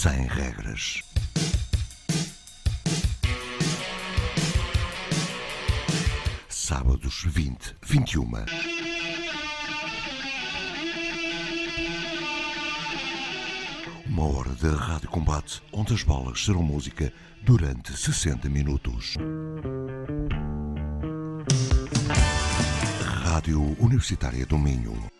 sem regras. Sábados 20, 21. Uma hora de rádio combate onde as bolas serão música durante 60 minutos. Rádio Universitária do Minho.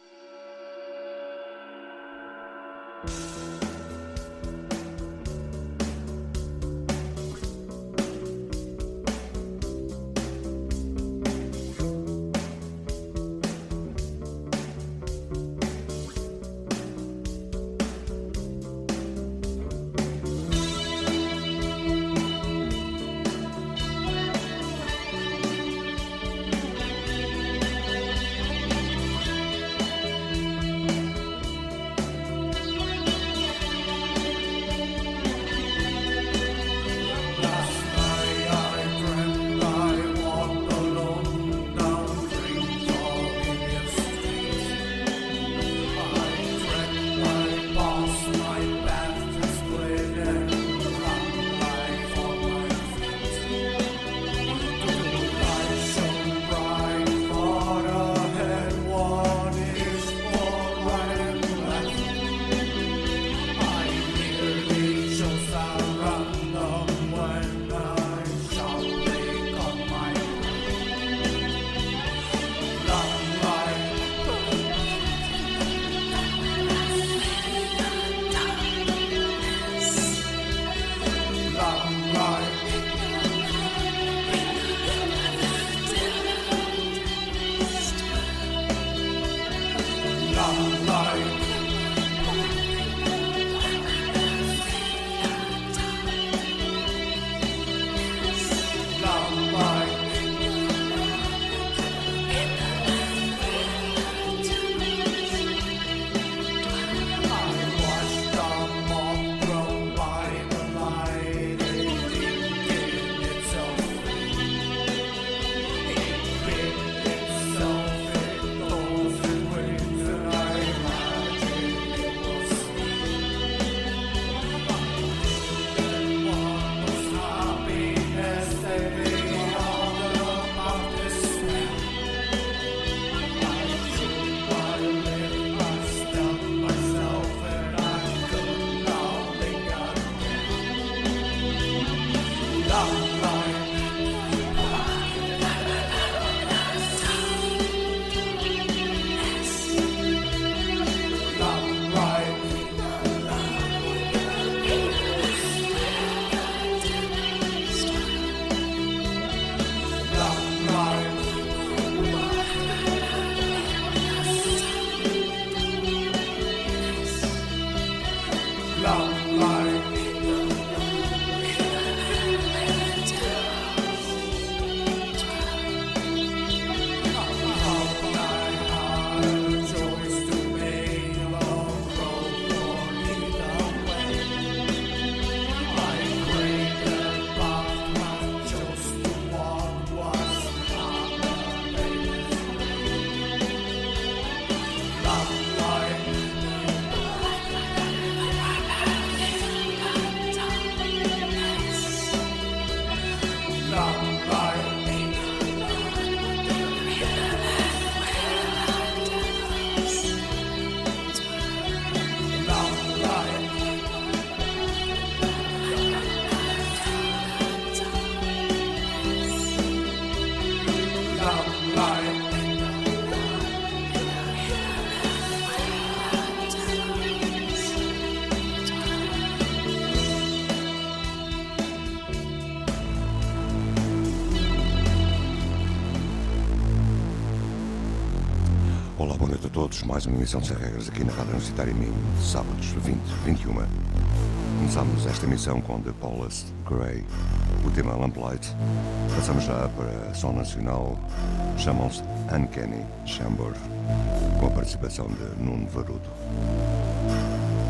Todos, mais uma emissão sem regras aqui na Rádio Universitária Minho, sábados 20, 21. Começamos esta emissão com The Paulus Gray, o tema Lamplight. Passamos já para a som nacional, chamam-se Uncanny Chamber, com a participação de Nuno Varudo.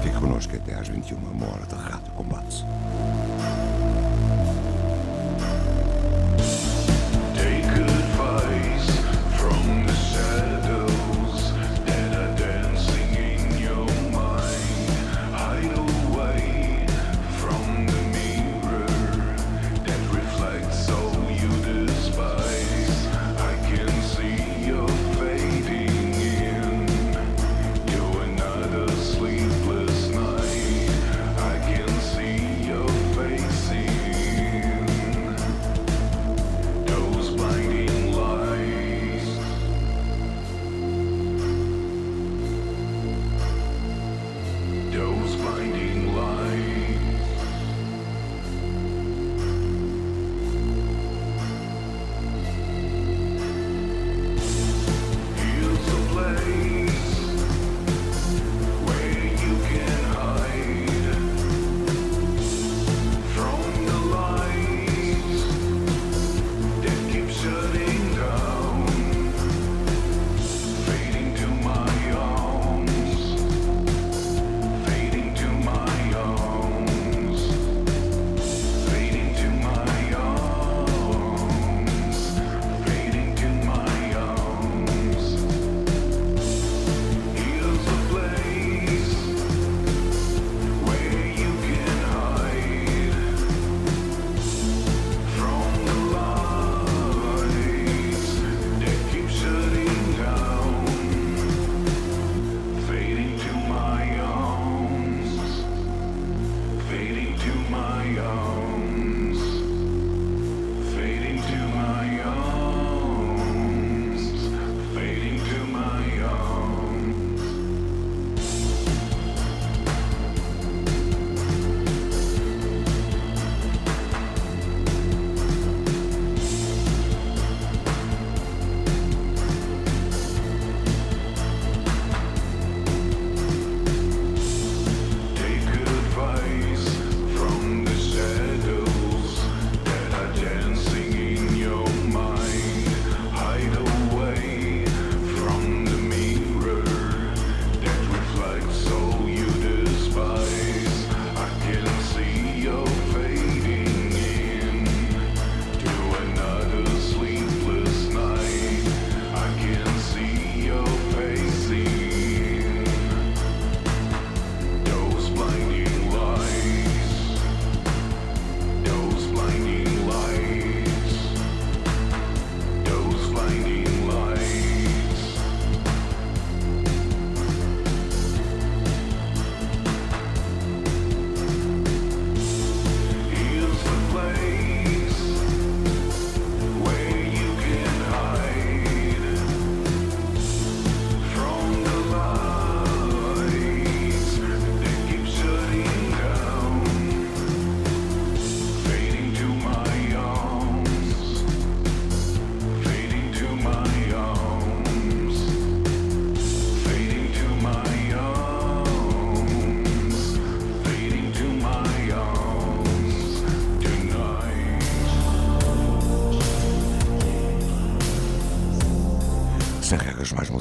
Fique connosco até às 21, uma hora de Rádio Combate.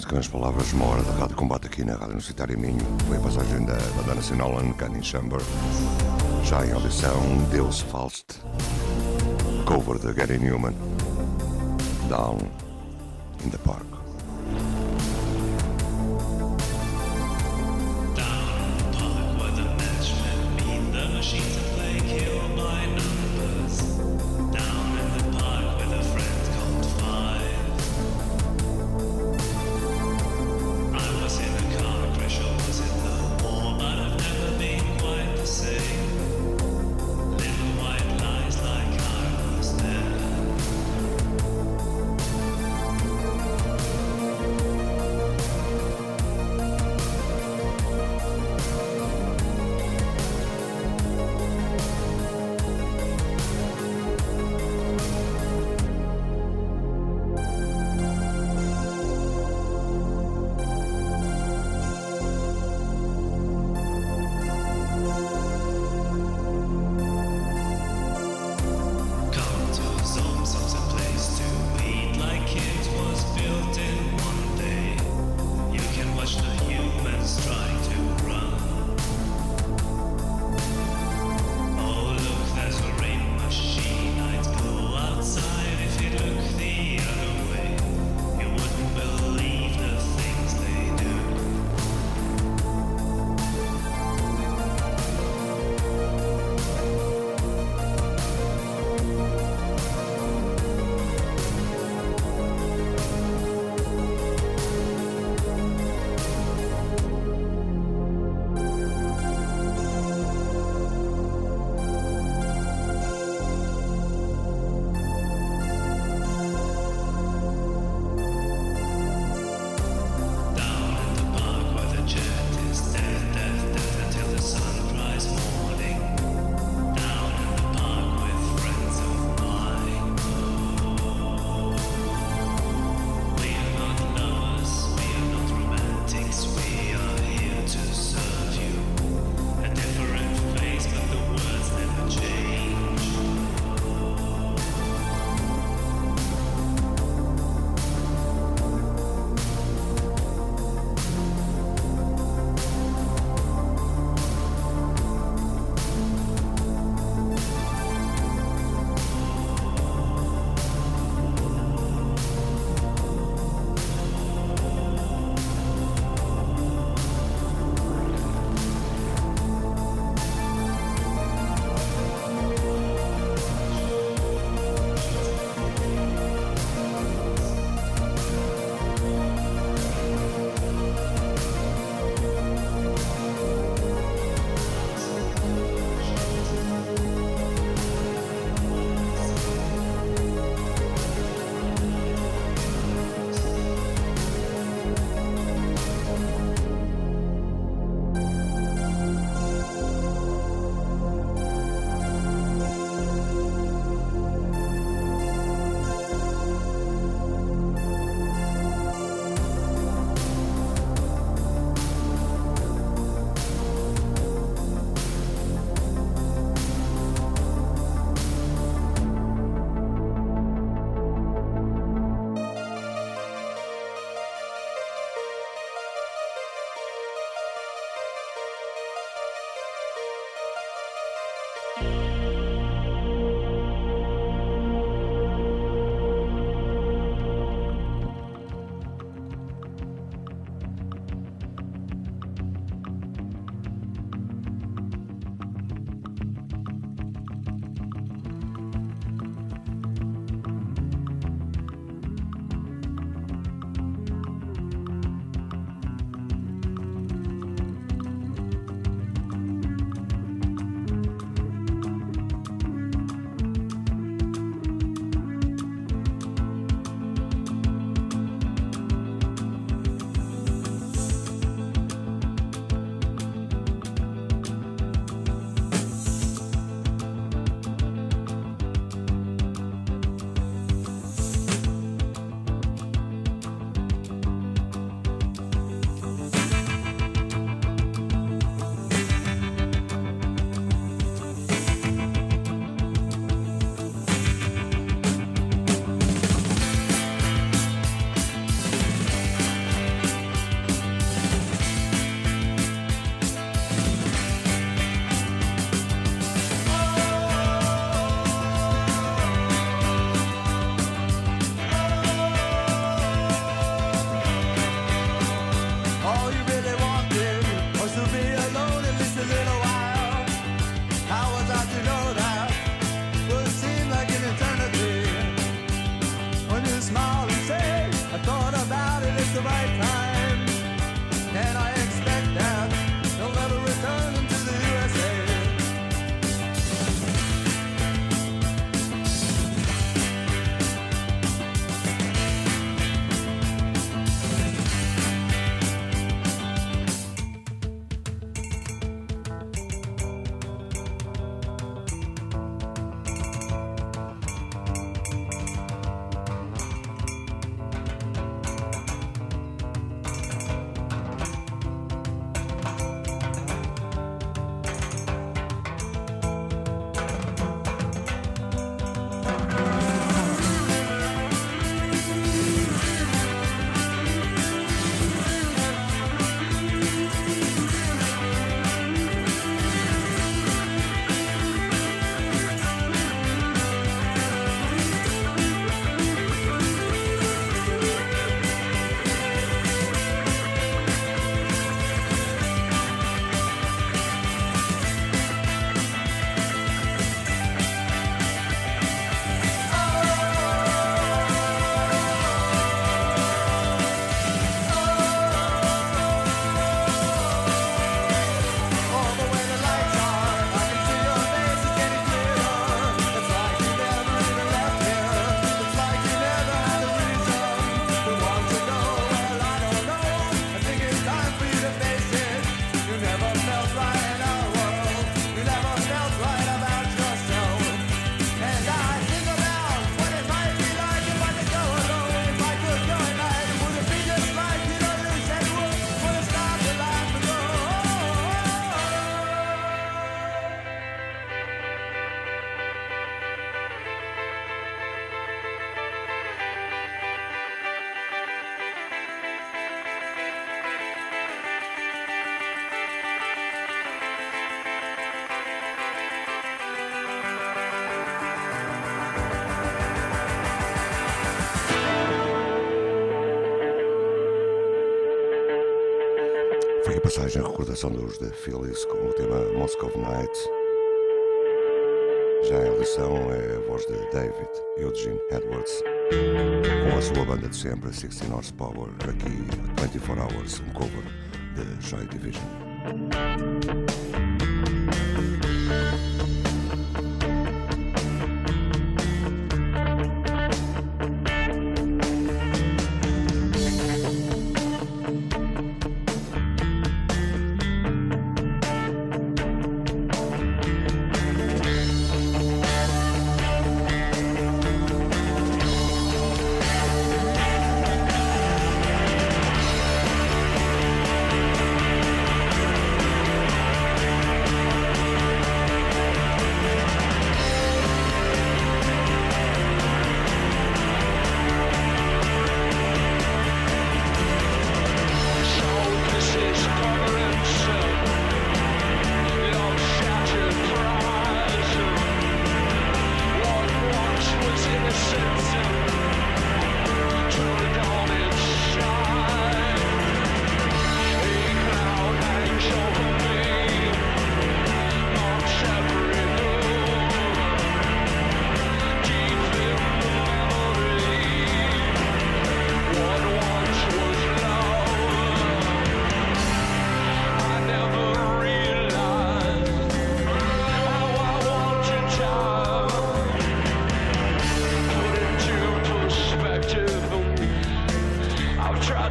Música nas palavras, uma hora de rádio combate aqui na Rádio Universitária Minho. Foi a passagem da banda nacional Uncanny Chamber. Já em audição, Deus Faust. Cover de Gary Newman. Down in the Park. Passagem a recordação dos The Phillies com o tema Moscow Night. Já a edição é a voz de David Eugene Edwards, com a sua banda de sempre, 16 Horsepower, aqui 24 Hours, um cover de Joy Division.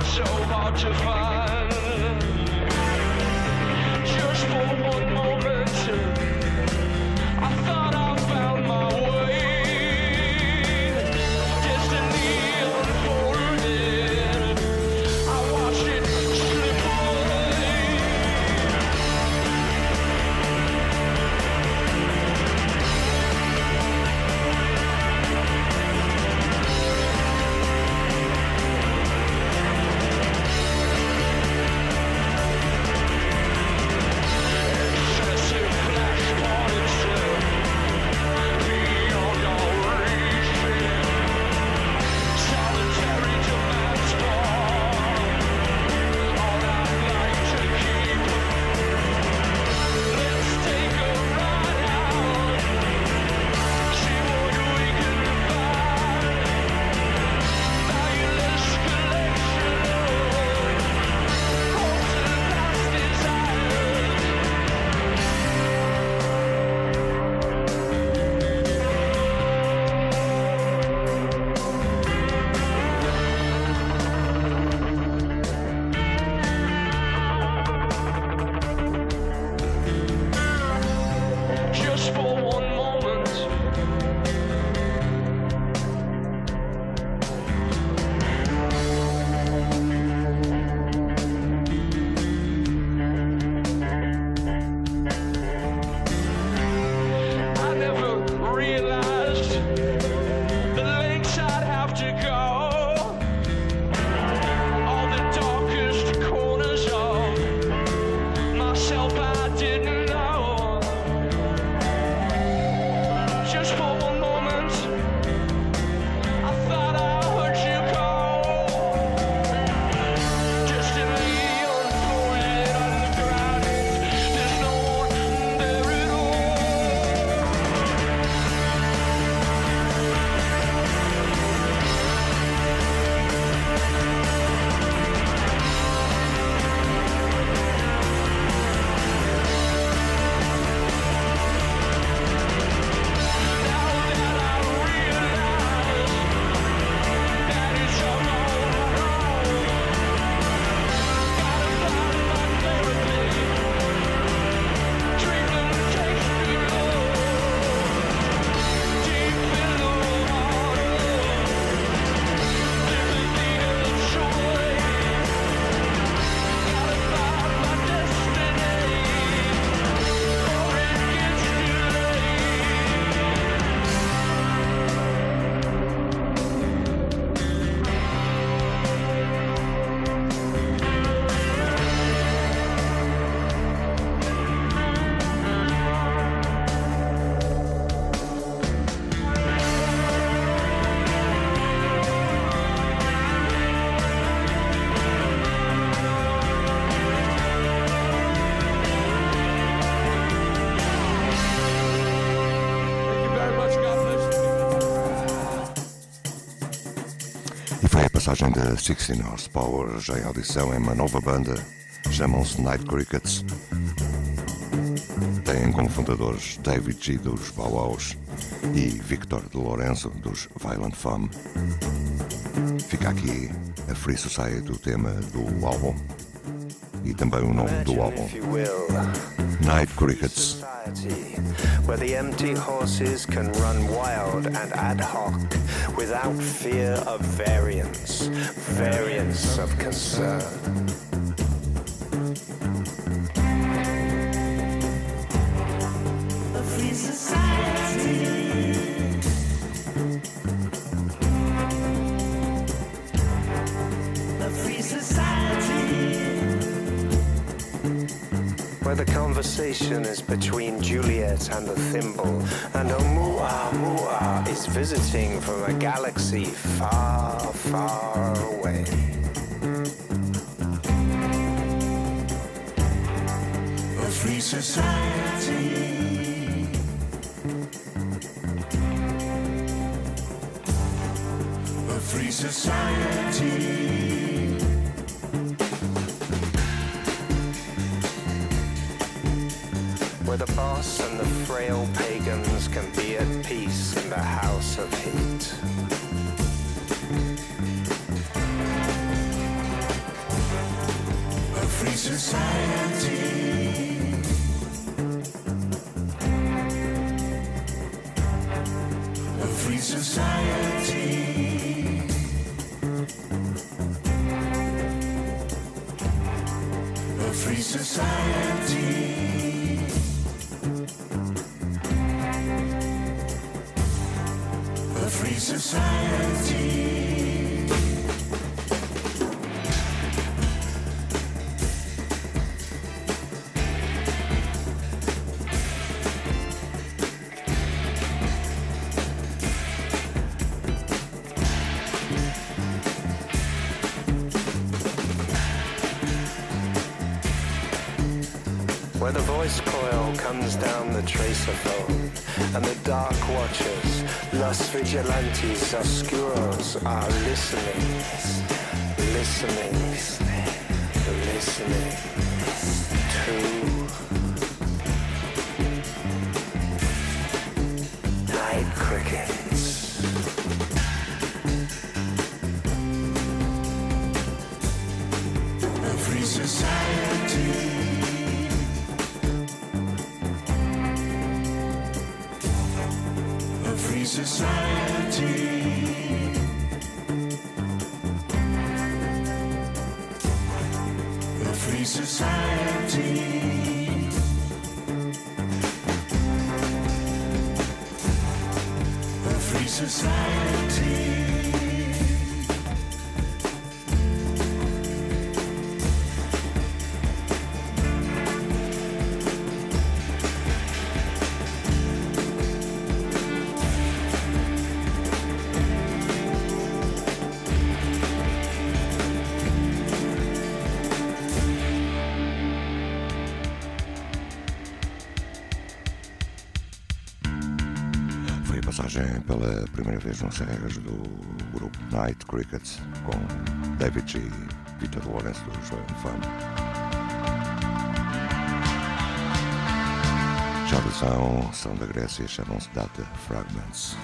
so hard to find. Passagem de 16 Horsepower já em audição em uma nova banda, chamam-se Night Crickets. Têm como fundadores David G. dos Bauhaus e Victor de Lorenzo dos Violent Femme. Fica aqui a Free Society, o tema do álbum e também o nome do álbum. Night Crickets. Where the empty horses can run wild and ad hoc without fear of variance, variance of concern. Between Juliet and the thimble, and Oumuamua is visiting from a galaxy far, far away. A free society. A free society. The boss and the frail pagans can be at peace in the house of heat. A free society. A free society. A free society. Society. Los vigilantes oscuros are listening, listening, listening to pela primeira vez nas regras do grupo Night Crickets com David G. e Peter Lawrence do João Fama. Já são, são da Grécia, chamam-se Data Fragments.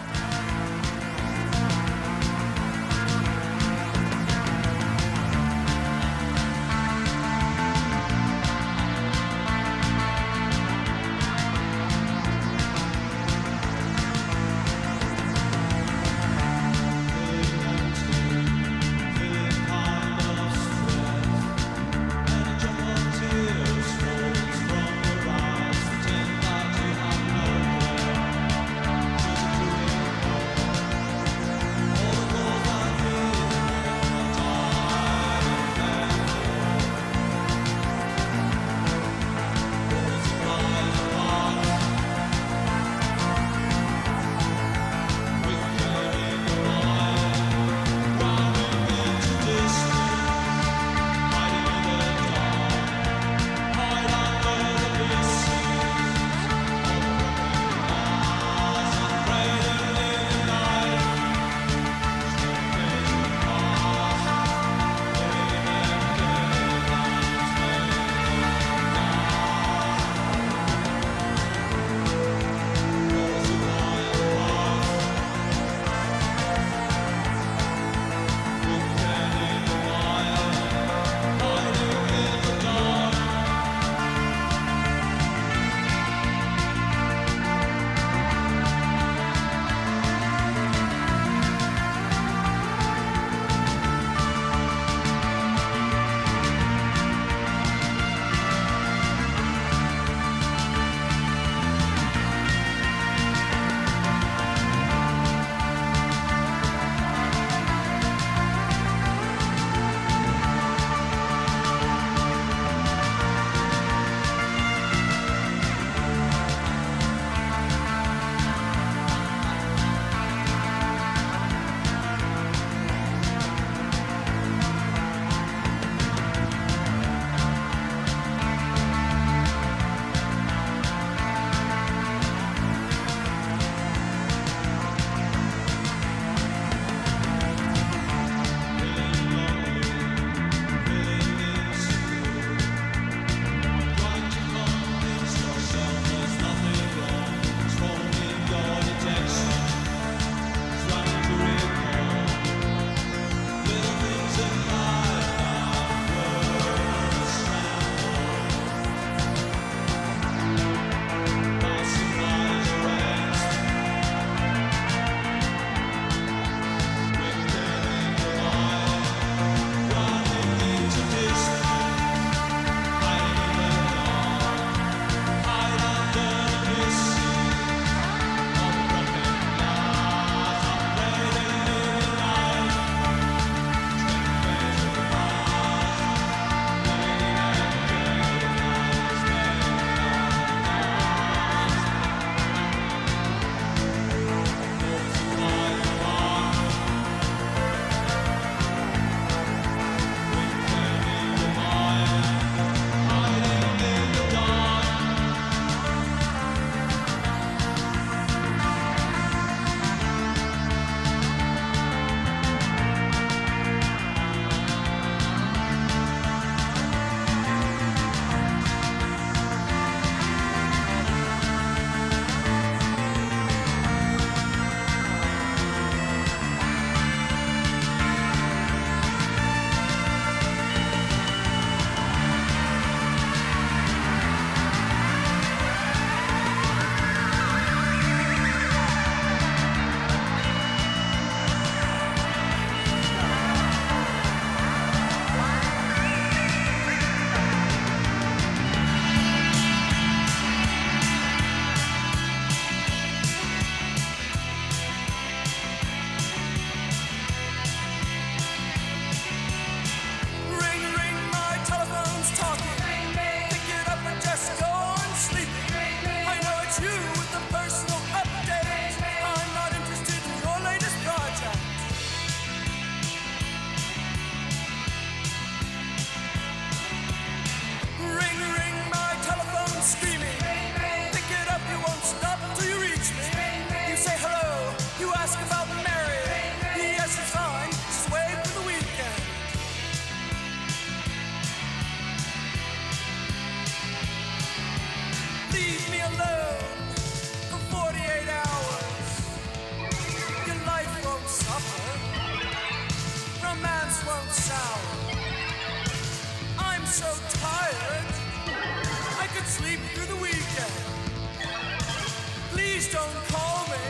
Don't call me.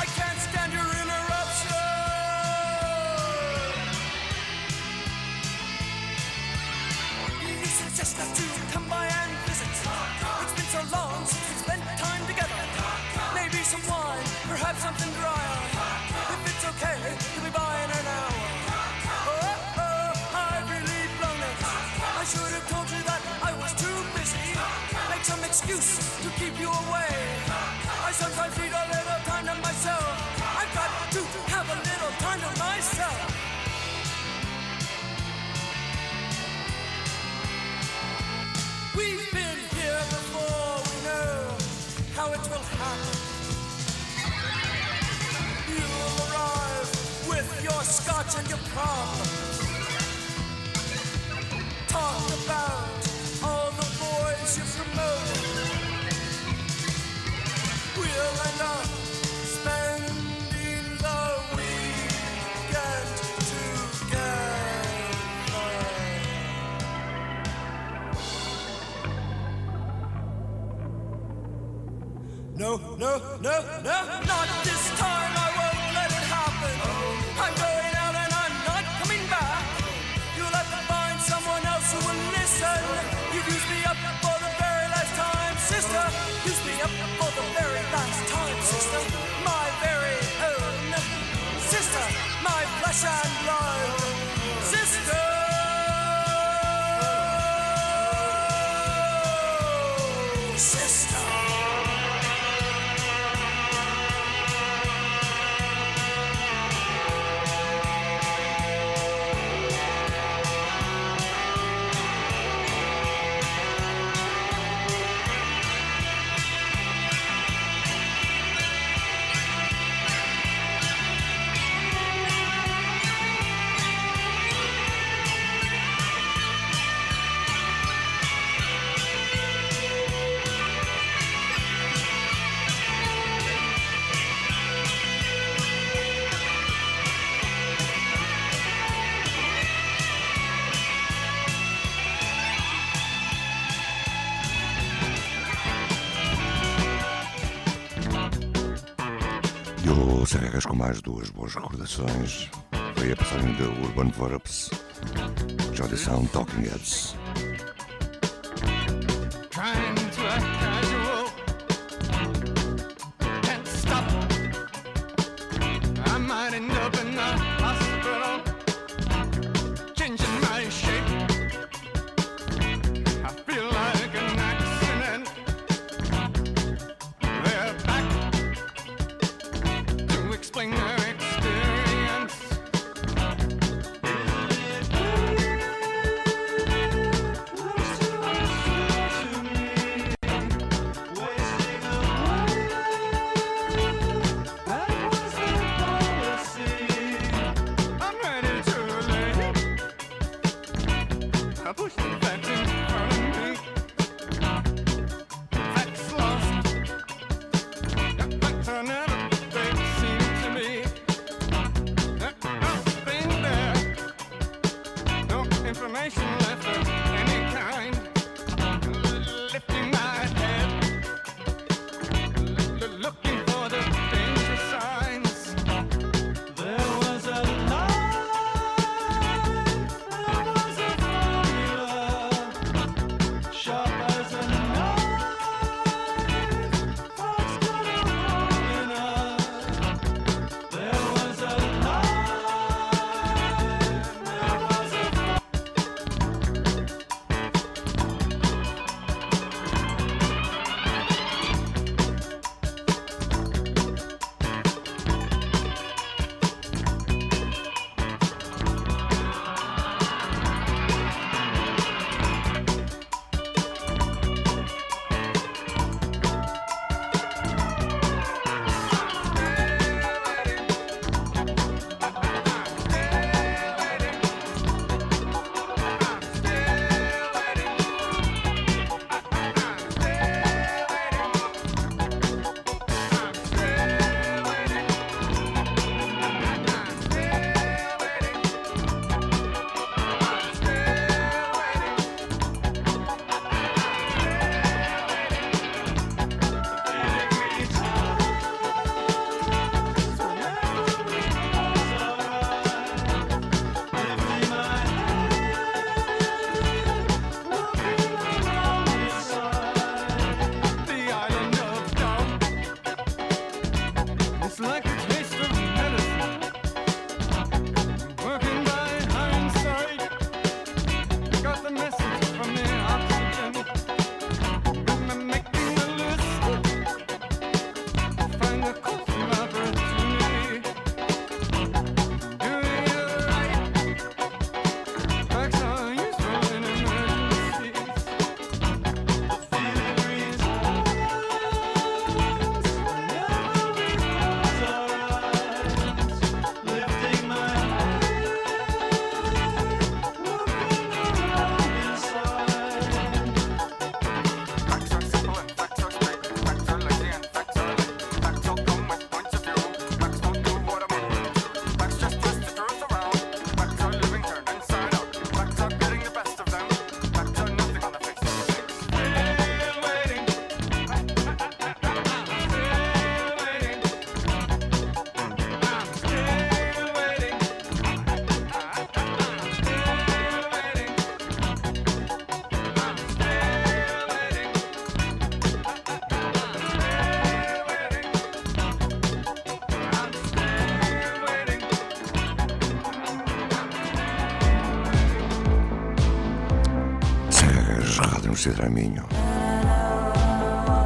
I can't stand your. You come by and visit. It's been so long since we spent time together. Maybe some wine, perhaps something. If it's okay, in an hour. Oh, oh, I really. I should have told you that I was too busy. Make some excuse to keep you away. We've been here before, we know how it will happen. You'll arrive with your scotch and your. Talk about all the boys you. We'll end up no, no, no, not this. mais duas boas recordações foi a passagem de Urban Verbs, de Sound Talking Heads. information left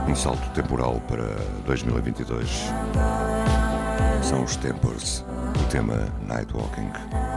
Um salto temporal para 2022. São os Tempers, o tema Nightwalking. a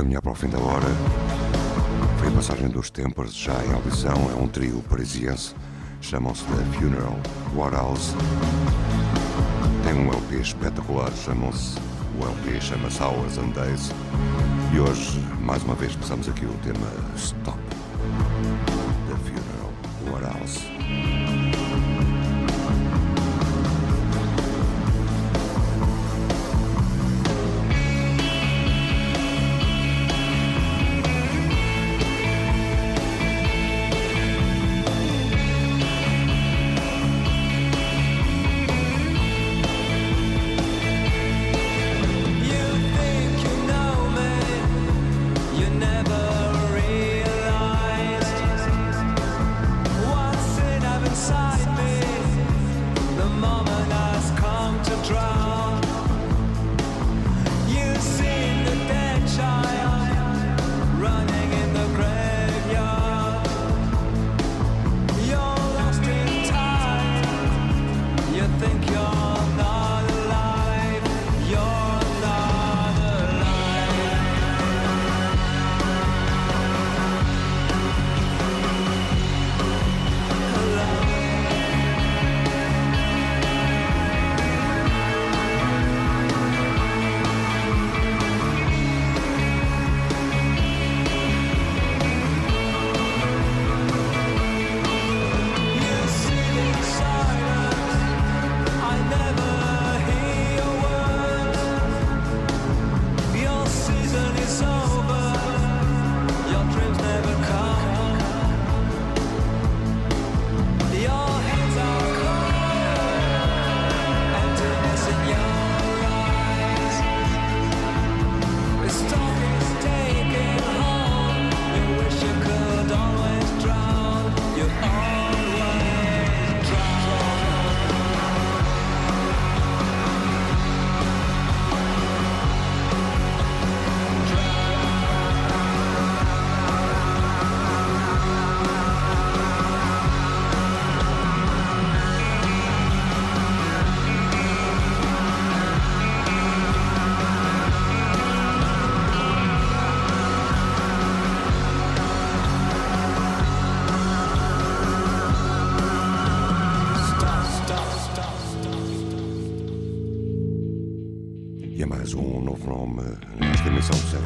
caminhar para o fim da hora. Foi a passagem dos Tempers, já em audição, é um trio parisiense, chamam-se The Funeral Warehouse. Tem um LP espetacular, chamam-se, o LP chama-se Hours and Days. E hoje, mais uma vez, passamos aqui o tema Stop.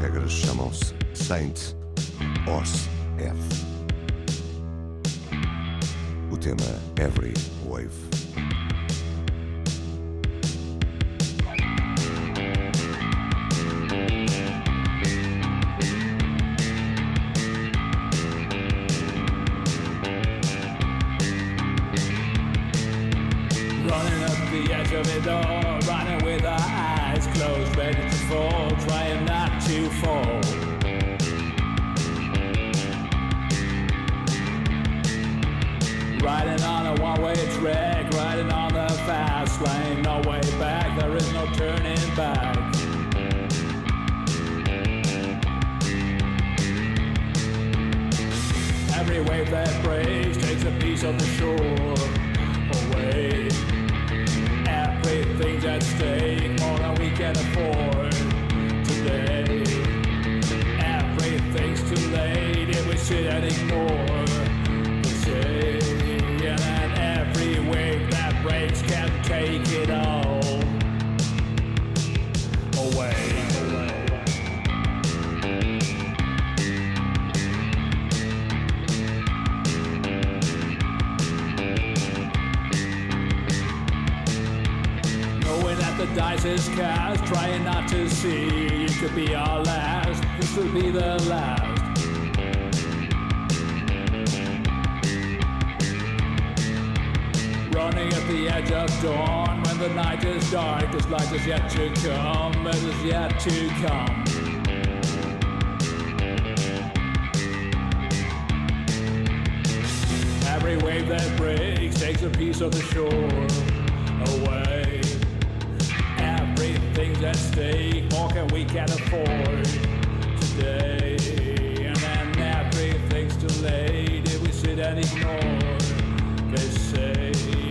regras chamam-se Saint Horse. the edge of dawn when the night is dark. as light is yet to come, it is yet to come. Every wave that breaks takes a piece of the shore away. Everything's at stake, more can we can afford today. And then everything's too late if we sit and ignore, they say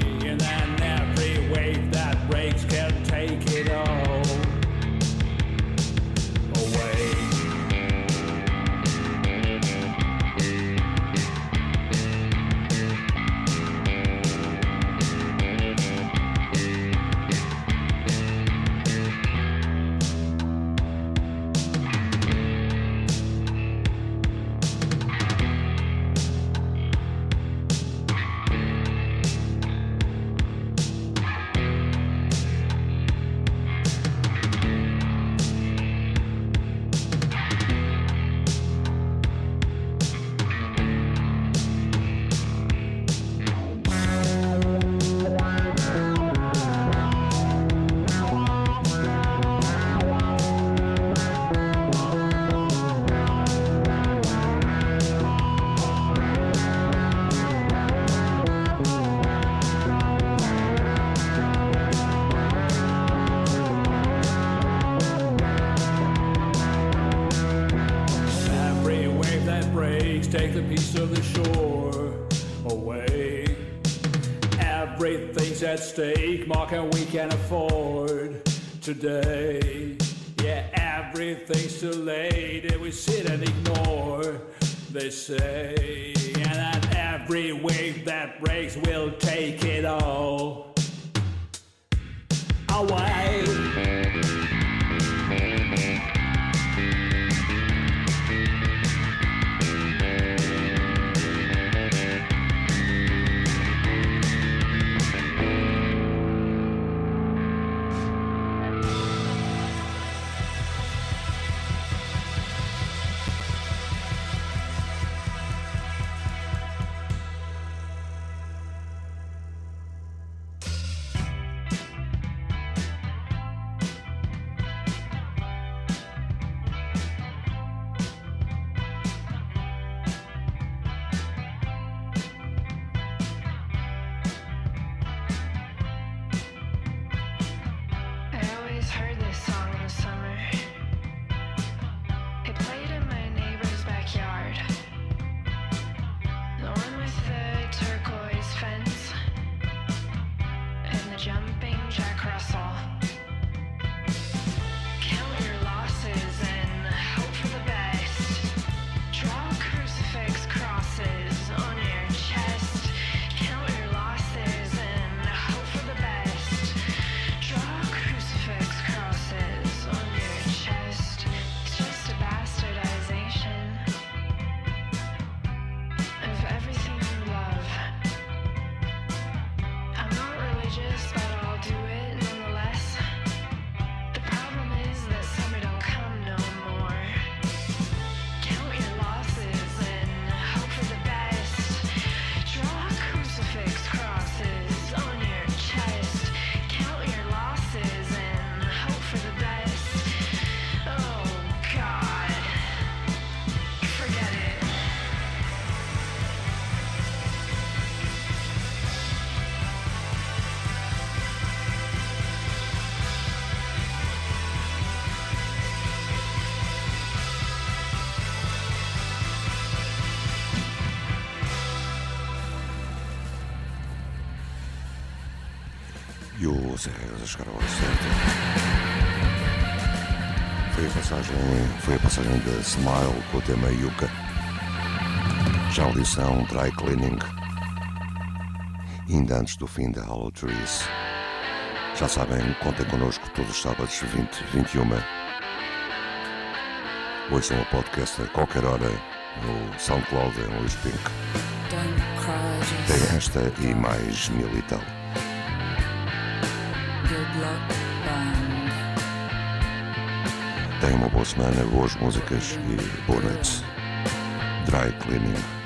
wave that breaks can take it. Everything's at stake, more than we can afford today. Yeah, everything's too late, and we sit and ignore, they say. And that every wave that breaks will take it all away. Chegar ao hora certa. Foi a passagem, foi a passagem da Smile com o tema Yuka. Já a audição Dry Cleaning. Ainda antes do fim da Hollow Trees. Já sabem, contem connosco todos os sábados 20, 21. Ouçam o podcast a qualquer hora no SoundCloud em Luís Pink. Tem esta e mais mil e tal. dajemo pa osnovne vož muzike i bonec, dry cleaning.